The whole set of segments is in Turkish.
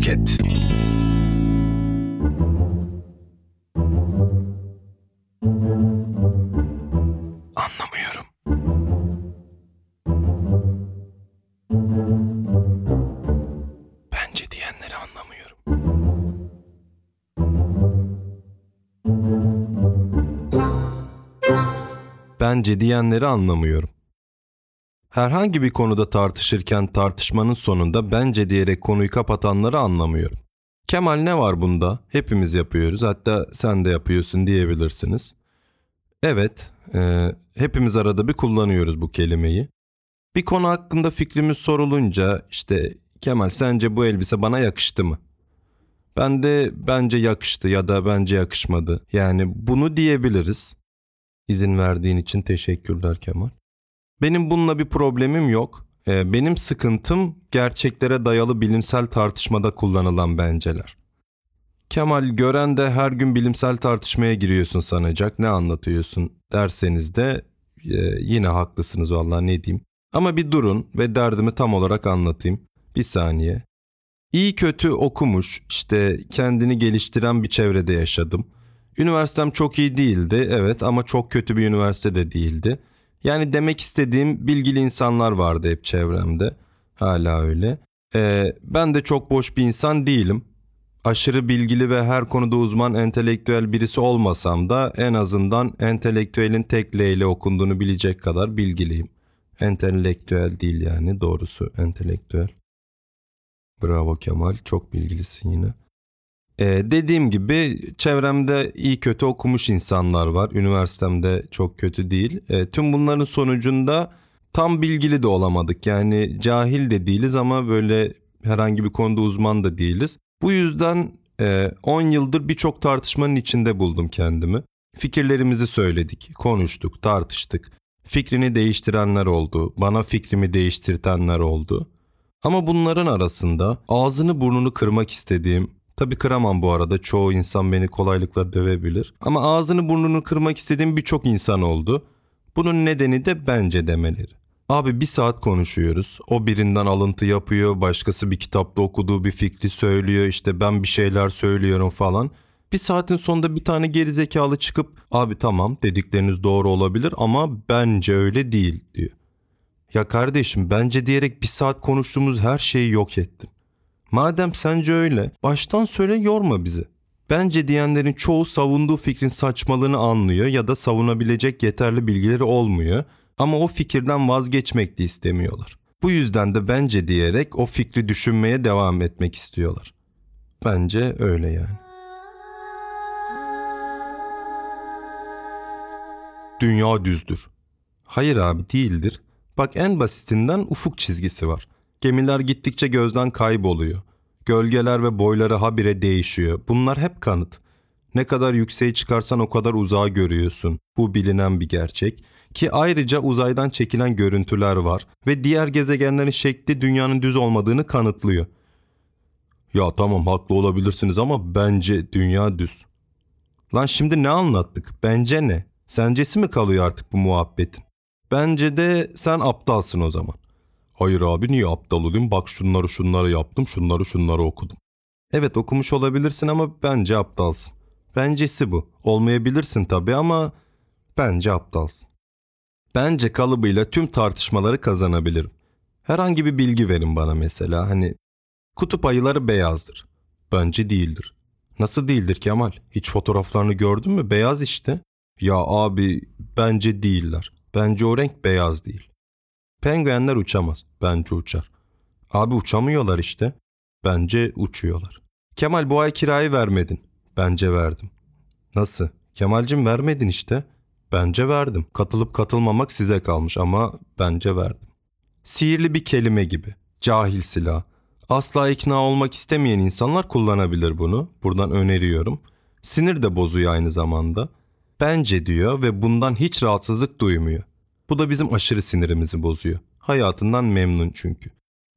Podcast. Anlamıyorum. Bence diyenleri anlamıyorum. Bence diyenleri anlamıyorum. Herhangi bir konuda tartışırken tartışmanın sonunda bence diyerek konuyu kapatanları anlamıyorum. Kemal ne var bunda? Hepimiz yapıyoruz. Hatta sen de yapıyorsun diyebilirsiniz. Evet, e, hepimiz arada bir kullanıyoruz bu kelimeyi. Bir konu hakkında fikrimiz sorulunca işte Kemal sence bu elbise bana yakıştı mı? Ben de bence yakıştı ya da bence yakışmadı. Yani bunu diyebiliriz. İzin verdiğin için teşekkürler Kemal. Benim bununla bir problemim yok. Ee, benim sıkıntım gerçeklere dayalı bilimsel tartışmada kullanılan benceler. Kemal gören de her gün bilimsel tartışmaya giriyorsun sanacak. Ne anlatıyorsun derseniz de e, yine haklısınız vallahi ne diyeyim. Ama bir durun ve derdimi tam olarak anlatayım. Bir saniye. İyi kötü okumuş, işte kendini geliştiren bir çevrede yaşadım. Üniversitem çok iyi değildi, evet ama çok kötü bir üniversite de değildi. Yani demek istediğim bilgili insanlar vardı hep çevremde. Hala öyle. Ee, ben de çok boş bir insan değilim. Aşırı bilgili ve her konuda uzman entelektüel birisi olmasam da en azından entelektüelin tek L ile okunduğunu bilecek kadar bilgiliyim. Entelektüel değil yani doğrusu entelektüel. Bravo Kemal çok bilgilisin yine. Ee, dediğim gibi çevremde iyi kötü okumuş insanlar var. Üniversitemde çok kötü değil. Ee, tüm bunların sonucunda tam bilgili de olamadık. Yani cahil de değiliz ama böyle herhangi bir konuda uzman da değiliz. Bu yüzden 10 e, yıldır birçok tartışmanın içinde buldum kendimi. Fikirlerimizi söyledik, konuştuk, tartıştık. Fikrini değiştirenler oldu, bana fikrimi değiştirtenler oldu. Ama bunların arasında ağzını burnunu kırmak istediğim, tabi kıramam bu arada çoğu insan beni kolaylıkla dövebilir. Ama ağzını burnunu kırmak istediğim birçok insan oldu. Bunun nedeni de bence demeleri. Abi bir saat konuşuyoruz. O birinden alıntı yapıyor, başkası bir kitapta okuduğu bir fikri söylüyor, işte ben bir şeyler söylüyorum falan. Bir saatin sonunda bir tane gerizekalı çıkıp abi tamam dedikleriniz doğru olabilir ama bence öyle değil diyor. Ya kardeşim bence diyerek bir saat konuştuğumuz her şeyi yok ettin. Madem sence öyle baştan söyle yorma bizi. Bence diyenlerin çoğu savunduğu fikrin saçmalığını anlıyor ya da savunabilecek yeterli bilgileri olmuyor ama o fikirden vazgeçmek de istemiyorlar. Bu yüzden de bence diyerek o fikri düşünmeye devam etmek istiyorlar. Bence öyle yani. Dünya düzdür. Hayır abi değildir. Bak en basitinden ufuk çizgisi var. Gemiler gittikçe gözden kayboluyor. Gölgeler ve boyları habire değişiyor. Bunlar hep kanıt. Ne kadar yükseğe çıkarsan o kadar uzağa görüyorsun. Bu bilinen bir gerçek. Ki ayrıca uzaydan çekilen görüntüler var ve diğer gezegenlerin şekli dünyanın düz olmadığını kanıtlıyor. Ya tamam haklı olabilirsiniz ama bence dünya düz. Lan şimdi ne anlattık? Bence ne? Sencesi mi kalıyor artık bu muhabbetin? Bence de sen aptalsın o zaman. Hayır abi niye aptal olayım? Bak şunları şunları yaptım, şunları şunları okudum. Evet okumuş olabilirsin ama bence aptalsın. Bencesi bu. Olmayabilirsin tabii ama bence aptalsın. Bence kalıbıyla tüm tartışmaları kazanabilirim. Herhangi bir bilgi verin bana mesela. Hani kutup ayıları beyazdır. Bence değildir. Nasıl değildir Kemal? Hiç fotoğraflarını gördün mü? Beyaz işte. Ya abi bence değiller. Bence o renk beyaz değil. Penguenler uçamaz. Bence uçar. Abi uçamıyorlar işte. Bence uçuyorlar. Kemal bu ay kirayı vermedin. Bence verdim. Nasıl? Kemalcim vermedin işte. Bence verdim. Katılıp katılmamak size kalmış ama bence verdim. Sihirli bir kelime gibi. Cahil silah. Asla ikna olmak istemeyen insanlar kullanabilir bunu. Buradan öneriyorum. Sinir de bozuyor aynı zamanda. Bence diyor ve bundan hiç rahatsızlık duymuyor. Bu da bizim aşırı sinirimizi bozuyor. Hayatından memnun çünkü.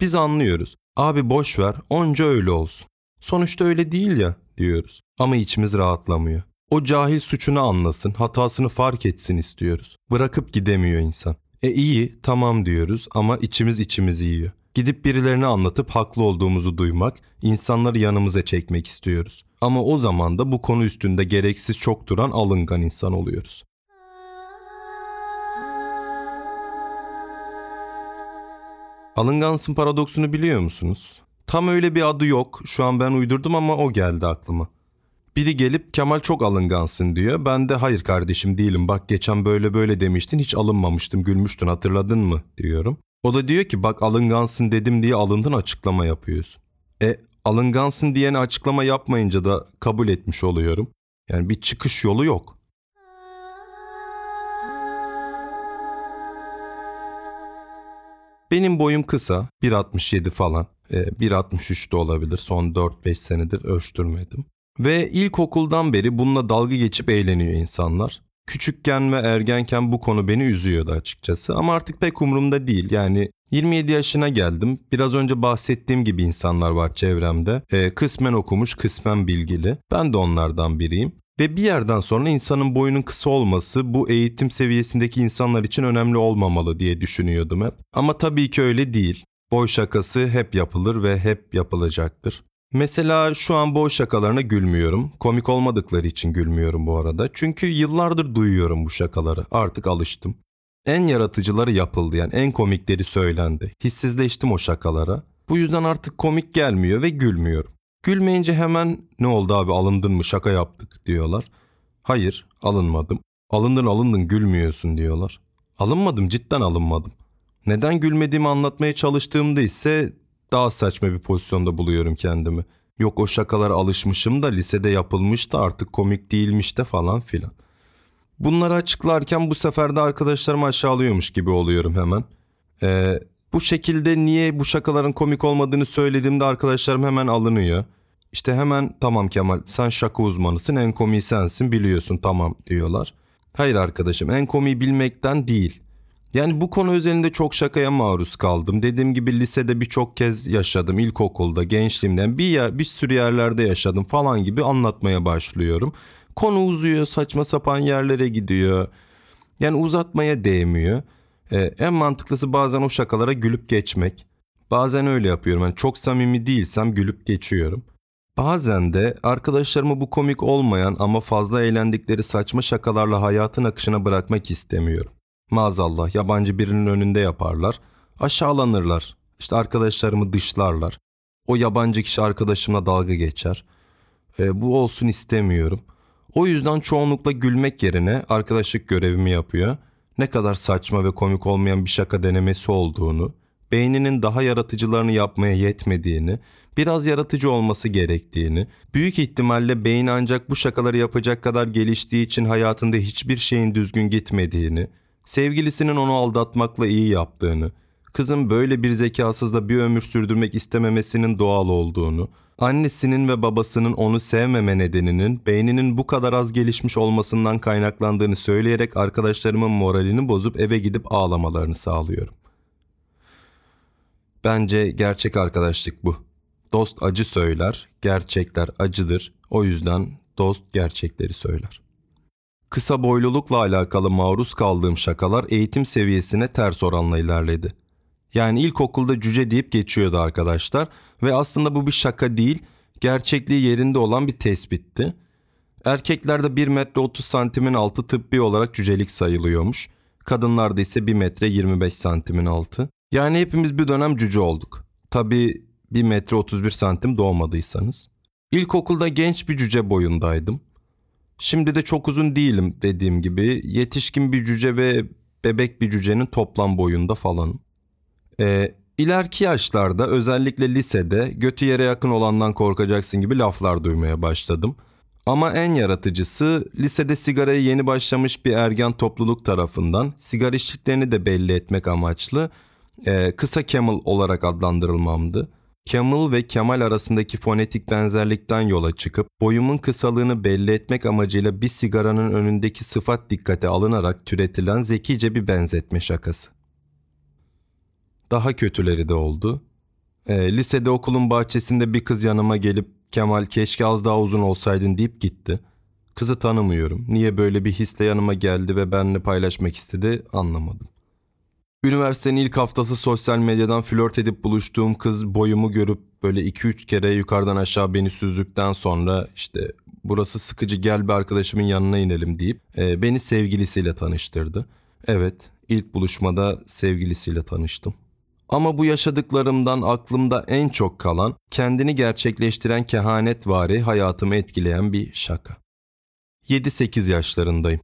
Biz anlıyoruz. Abi boş ver, onca öyle olsun. Sonuçta öyle değil ya diyoruz. Ama içimiz rahatlamıyor. O cahil suçunu anlasın, hatasını fark etsin istiyoruz. Bırakıp gidemiyor insan. E iyi, tamam diyoruz ama içimiz içimizi yiyor. Gidip birilerine anlatıp haklı olduğumuzu duymak, insanları yanımıza çekmek istiyoruz. Ama o zaman da bu konu üstünde gereksiz çok duran alıngan insan oluyoruz. Alıngansın paradoksunu biliyor musunuz? Tam öyle bir adı yok. Şu an ben uydurdum ama o geldi aklıma. Biri gelip Kemal çok alıngansın diyor. Ben de hayır kardeşim değilim. Bak geçen böyle böyle demiştin hiç alınmamıştım gülmüştün hatırladın mı diyorum. O da diyor ki bak alıngansın dedim diye alındın açıklama yapıyorsun. E alıngansın diyene açıklama yapmayınca da kabul etmiş oluyorum. Yani bir çıkış yolu yok. Benim boyum kısa 1.67 falan. E, 1.63 de olabilir son 4-5 senedir ölçtürmedim. Ve ilkokuldan beri bununla dalga geçip eğleniyor insanlar. Küçükken ve ergenken bu konu beni üzüyordu açıkçası ama artık pek umurumda değil. Yani 27 yaşına geldim. Biraz önce bahsettiğim gibi insanlar var çevremde. Ee, kısmen okumuş, kısmen bilgili. Ben de onlardan biriyim. Ve bir yerden sonra insanın boyunun kısa olması bu eğitim seviyesindeki insanlar için önemli olmamalı diye düşünüyordum hep. Ama tabii ki öyle değil. Boy şakası hep yapılır ve hep yapılacaktır. Mesela şu an boy şakalarına gülmüyorum. Komik olmadıkları için gülmüyorum bu arada. Çünkü yıllardır duyuyorum bu şakaları. Artık alıştım. En yaratıcıları yapıldı yani en komikleri söylendi. Hissizleştim o şakalara. Bu yüzden artık komik gelmiyor ve gülmüyorum. Gülmeyince hemen ne oldu abi alındın mı şaka yaptık diyorlar. Hayır alınmadım. Alındın alındın gülmüyorsun diyorlar. Alınmadım cidden alınmadım. Neden gülmediğimi anlatmaya çalıştığımda ise daha saçma bir pozisyonda buluyorum kendimi. Yok o şakalara alışmışım da lisede yapılmış da artık komik değilmiş de falan filan. Bunları açıklarken bu sefer de arkadaşlarımı aşağılıyormuş gibi oluyorum hemen. Ee, bu şekilde niye bu şakaların komik olmadığını söylediğimde arkadaşlarım hemen alınıyor. İşte hemen tamam Kemal sen şaka uzmanısın en komiği sensin biliyorsun tamam diyorlar. Hayır arkadaşım en komiği bilmekten değil. Yani bu konu üzerinde çok şakaya maruz kaldım. Dediğim gibi lisede birçok kez yaşadım. İlkokulda, gençliğimden bir yer, bir sürü yerlerde yaşadım falan gibi anlatmaya başlıyorum. Konu uzuyor, saçma sapan yerlere gidiyor. Yani uzatmaya değmiyor. Ee, en mantıklısı bazen o şakalara gülüp geçmek. Bazen öyle yapıyorum. Yani çok samimi değilsem gülüp geçiyorum. Bazen de arkadaşlarımı bu komik olmayan ama fazla eğlendikleri saçma şakalarla hayatın akışına bırakmak istemiyorum. Maazallah yabancı birinin önünde yaparlar. Aşağılanırlar. İşte arkadaşlarımı dışlarlar. O yabancı kişi arkadaşımla dalga geçer. E, bu olsun istemiyorum. O yüzden çoğunlukla gülmek yerine arkadaşlık görevimi yapıyor. Ne kadar saçma ve komik olmayan bir şaka denemesi olduğunu, beyninin daha yaratıcılarını yapmaya yetmediğini, biraz yaratıcı olması gerektiğini, büyük ihtimalle beyin ancak bu şakaları yapacak kadar geliştiği için hayatında hiçbir şeyin düzgün gitmediğini, sevgilisinin onu aldatmakla iyi yaptığını, kızın böyle bir zekasızla bir ömür sürdürmek istememesinin doğal olduğunu, annesinin ve babasının onu sevmeme nedeninin beyninin bu kadar az gelişmiş olmasından kaynaklandığını söyleyerek arkadaşlarımın moralini bozup eve gidip ağlamalarını sağlıyorum. Bence gerçek arkadaşlık bu. Dost acı söyler, gerçekler acıdır. O yüzden dost gerçekleri söyler. Kısa boylulukla alakalı maruz kaldığım şakalar eğitim seviyesine ters oranla ilerledi. Yani ilkokulda cüce deyip geçiyordu arkadaşlar ve aslında bu bir şaka değil, gerçekliği yerinde olan bir tespitti. Erkeklerde 1 metre 30 santimin altı tıbbi olarak cücelik sayılıyormuş. Kadınlarda ise 1 metre 25 santimin altı. Yani hepimiz bir dönem cüce olduk. Tabii 1 metre 31 santim doğmadıysanız. İlkokulda genç bir cüce boyundaydım. Şimdi de çok uzun değilim dediğim gibi. Yetişkin bir cüce ve bebek bir cücenin toplam boyunda falan. Ee, ileriki yaşlarda özellikle lisede götü yere yakın olandan korkacaksın gibi laflar duymaya başladım. Ama en yaratıcısı lisede sigaraya yeni başlamış bir ergen topluluk tarafından sigara içtiklerini de belli etmek amaçlı e, kısa Camel olarak adlandırılmamdı. Camel ve Kemal arasındaki fonetik benzerlikten yola çıkıp boyumun kısalığını belli etmek amacıyla bir sigaranın önündeki sıfat dikkate alınarak türetilen zekice bir benzetme şakası. Daha kötüleri de oldu. E, lisede okulun bahçesinde bir kız yanıma gelip Kemal keşke az daha uzun olsaydın deyip gitti. Kızı tanımıyorum. Niye böyle bir hisle yanıma geldi ve benimle paylaşmak istedi anlamadım. Üniversitenin ilk haftası sosyal medyadan flört edip buluştuğum kız boyumu görüp böyle 2-3 kere yukarıdan aşağı beni süzdükten sonra işte burası sıkıcı gel bir arkadaşımın yanına inelim deyip e, beni sevgilisiyle tanıştırdı. Evet ilk buluşmada sevgilisiyle tanıştım. Ama bu yaşadıklarımdan aklımda en çok kalan kendini gerçekleştiren kehanetvari hayatımı etkileyen bir şaka. 7-8 yaşlarındayım.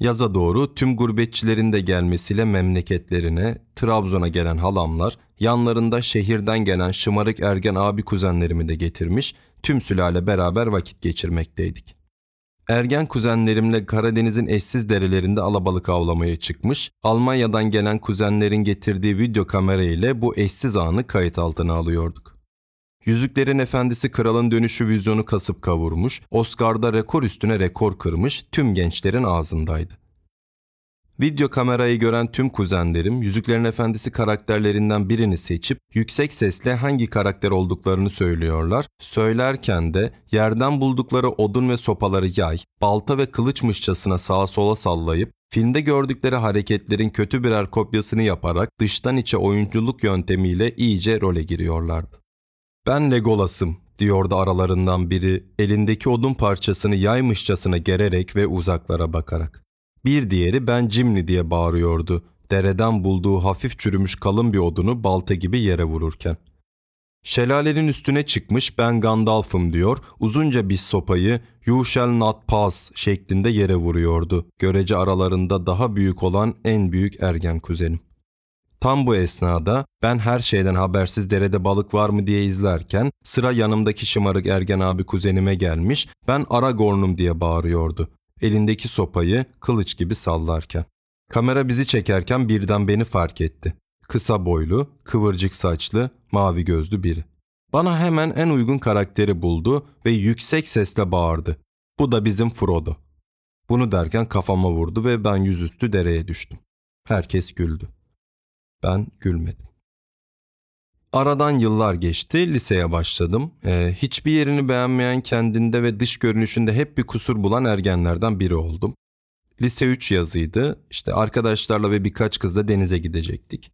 Yaza doğru tüm gurbetçilerin de gelmesiyle memleketlerine, Trabzon'a gelen halamlar, yanlarında şehirden gelen şımarık ergen abi kuzenlerimi de getirmiş, tüm sülale beraber vakit geçirmekteydik. Ergen kuzenlerimle Karadeniz'in eşsiz derelerinde alabalık avlamaya çıkmış, Almanya'dan gelen kuzenlerin getirdiği video kamera ile bu eşsiz anı kayıt altına alıyorduk. Yüzüklerin Efendisi Kralın Dönüşü vizyonu kasıp kavurmuş, Oscar'da rekor üstüne rekor kırmış, tüm gençlerin ağzındaydı. Video kamerayı gören tüm kuzenlerim Yüzüklerin Efendisi karakterlerinden birini seçip yüksek sesle hangi karakter olduklarını söylüyorlar. Söylerken de yerden buldukları odun ve sopaları yay, balta ve kılıçmışçasına sağa sola sallayıp filmde gördükleri hareketlerin kötü birer kopyasını yaparak dıştan içe oyunculuk yöntemiyle iyice role giriyorlardı. Ben Legolas'ım diyordu aralarından biri elindeki odun parçasını yaymışçasına gererek ve uzaklara bakarak. Bir diğeri ben Cimni diye bağırıyordu. Dereden bulduğu hafif çürümüş kalın bir odunu balta gibi yere vururken. Şelalenin üstüne çıkmış ben Gandalf'ım diyor, uzunca bir sopayı You shall not pass şeklinde yere vuruyordu. Görece aralarında daha büyük olan en büyük ergen kuzenim. Tam bu esnada ben her şeyden habersiz derede balık var mı diye izlerken sıra yanımdaki şımarık ergen abi kuzenime gelmiş ben Aragorn'um diye bağırıyordu. Elindeki sopayı kılıç gibi sallarken. Kamera bizi çekerken birden beni fark etti. Kısa boylu, kıvırcık saçlı, mavi gözlü biri. Bana hemen en uygun karakteri buldu ve yüksek sesle bağırdı. Bu da bizim Frodo. Bunu derken kafama vurdu ve ben yüzüstü dereye düştüm. Herkes güldü. Ben gülmedim. Aradan yıllar geçti, liseye başladım. Ee, hiçbir yerini beğenmeyen kendinde ve dış görünüşünde hep bir kusur bulan ergenlerden biri oldum. Lise 3 yazıydı. İşte arkadaşlarla ve birkaç kızla denize gidecektik.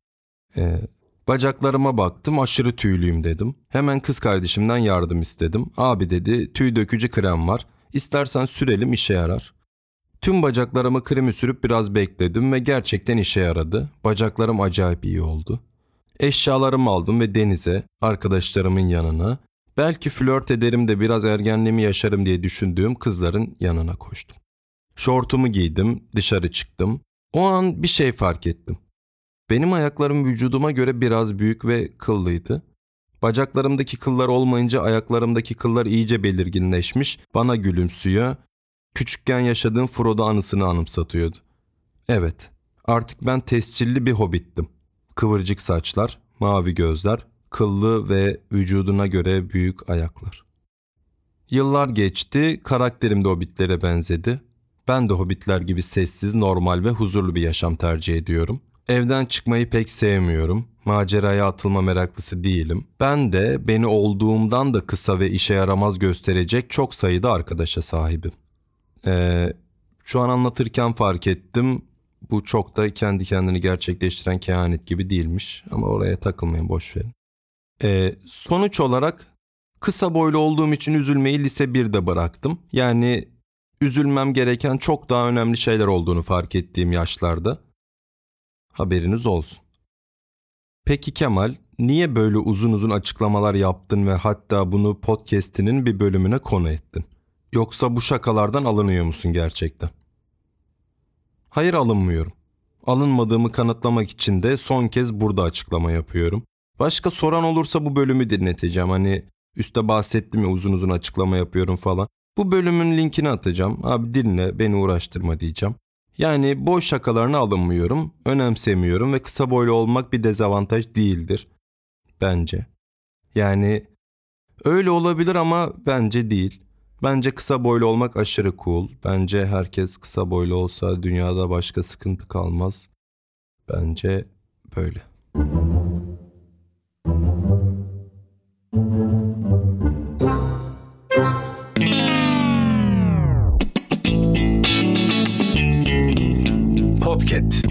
Ee, bacaklarıma baktım, aşırı tüylüyüm dedim. Hemen kız kardeşimden yardım istedim. Abi dedi, tüy dökücü krem var. İstersen sürelim işe yarar. Tüm bacaklarımı kremi sürüp biraz bekledim ve gerçekten işe yaradı. Bacaklarım acayip iyi oldu. Eşyalarımı aldım ve denize, arkadaşlarımın yanına, belki flört ederim de biraz ergenliğimi yaşarım diye düşündüğüm kızların yanına koştum. Şortumu giydim, dışarı çıktım. O an bir şey fark ettim. Benim ayaklarım vücuduma göre biraz büyük ve kıllıydı. Bacaklarımdaki kıllar olmayınca ayaklarımdaki kıllar iyice belirginleşmiş, bana gülümsüyor. Küçükken yaşadığım Frodo anısını anımsatıyordu. Evet, artık ben tescilli bir hobbittim. Kıvırcık saçlar, mavi gözler, kıllı ve vücuduna göre büyük ayaklar. Yıllar geçti, karakterim de hobbitlere benzedi. Ben de hobbitler gibi sessiz, normal ve huzurlu bir yaşam tercih ediyorum. Evden çıkmayı pek sevmiyorum. Maceraya atılma meraklısı değilim. Ben de beni olduğumdan da kısa ve işe yaramaz gösterecek çok sayıda arkadaşa sahibim. Ee, şu an anlatırken fark ettim. Bu çok da kendi kendini gerçekleştiren kehanet gibi değilmiş. Ama oraya takılmayın boş verin. Ee, sonuç olarak kısa boylu olduğum için üzülmeyi lise 1'de bıraktım. Yani üzülmem gereken çok daha önemli şeyler olduğunu fark ettiğim yaşlarda. Haberiniz olsun. Peki Kemal, niye böyle uzun uzun açıklamalar yaptın ve hatta bunu podcast'inin bir bölümüne konu ettin? Yoksa bu şakalardan alınıyor musun gerçekten? Hayır alınmıyorum. Alınmadığımı kanıtlamak için de son kez burada açıklama yapıyorum. Başka soran olursa bu bölümü dinleteceğim. Hani üstte bahsettim ya uzun uzun açıklama yapıyorum falan. Bu bölümün linkini atacağım. Abi dinle beni uğraştırma diyeceğim. Yani boş şakalarına alınmıyorum, önemsemiyorum ve kısa boylu olmak bir dezavantaj değildir. Bence. Yani öyle olabilir ama bence değil. Bence kısa boylu olmak aşırı cool. Bence herkes kısa boylu olsa dünyada başka sıkıntı kalmaz. Bence böyle. Podcast.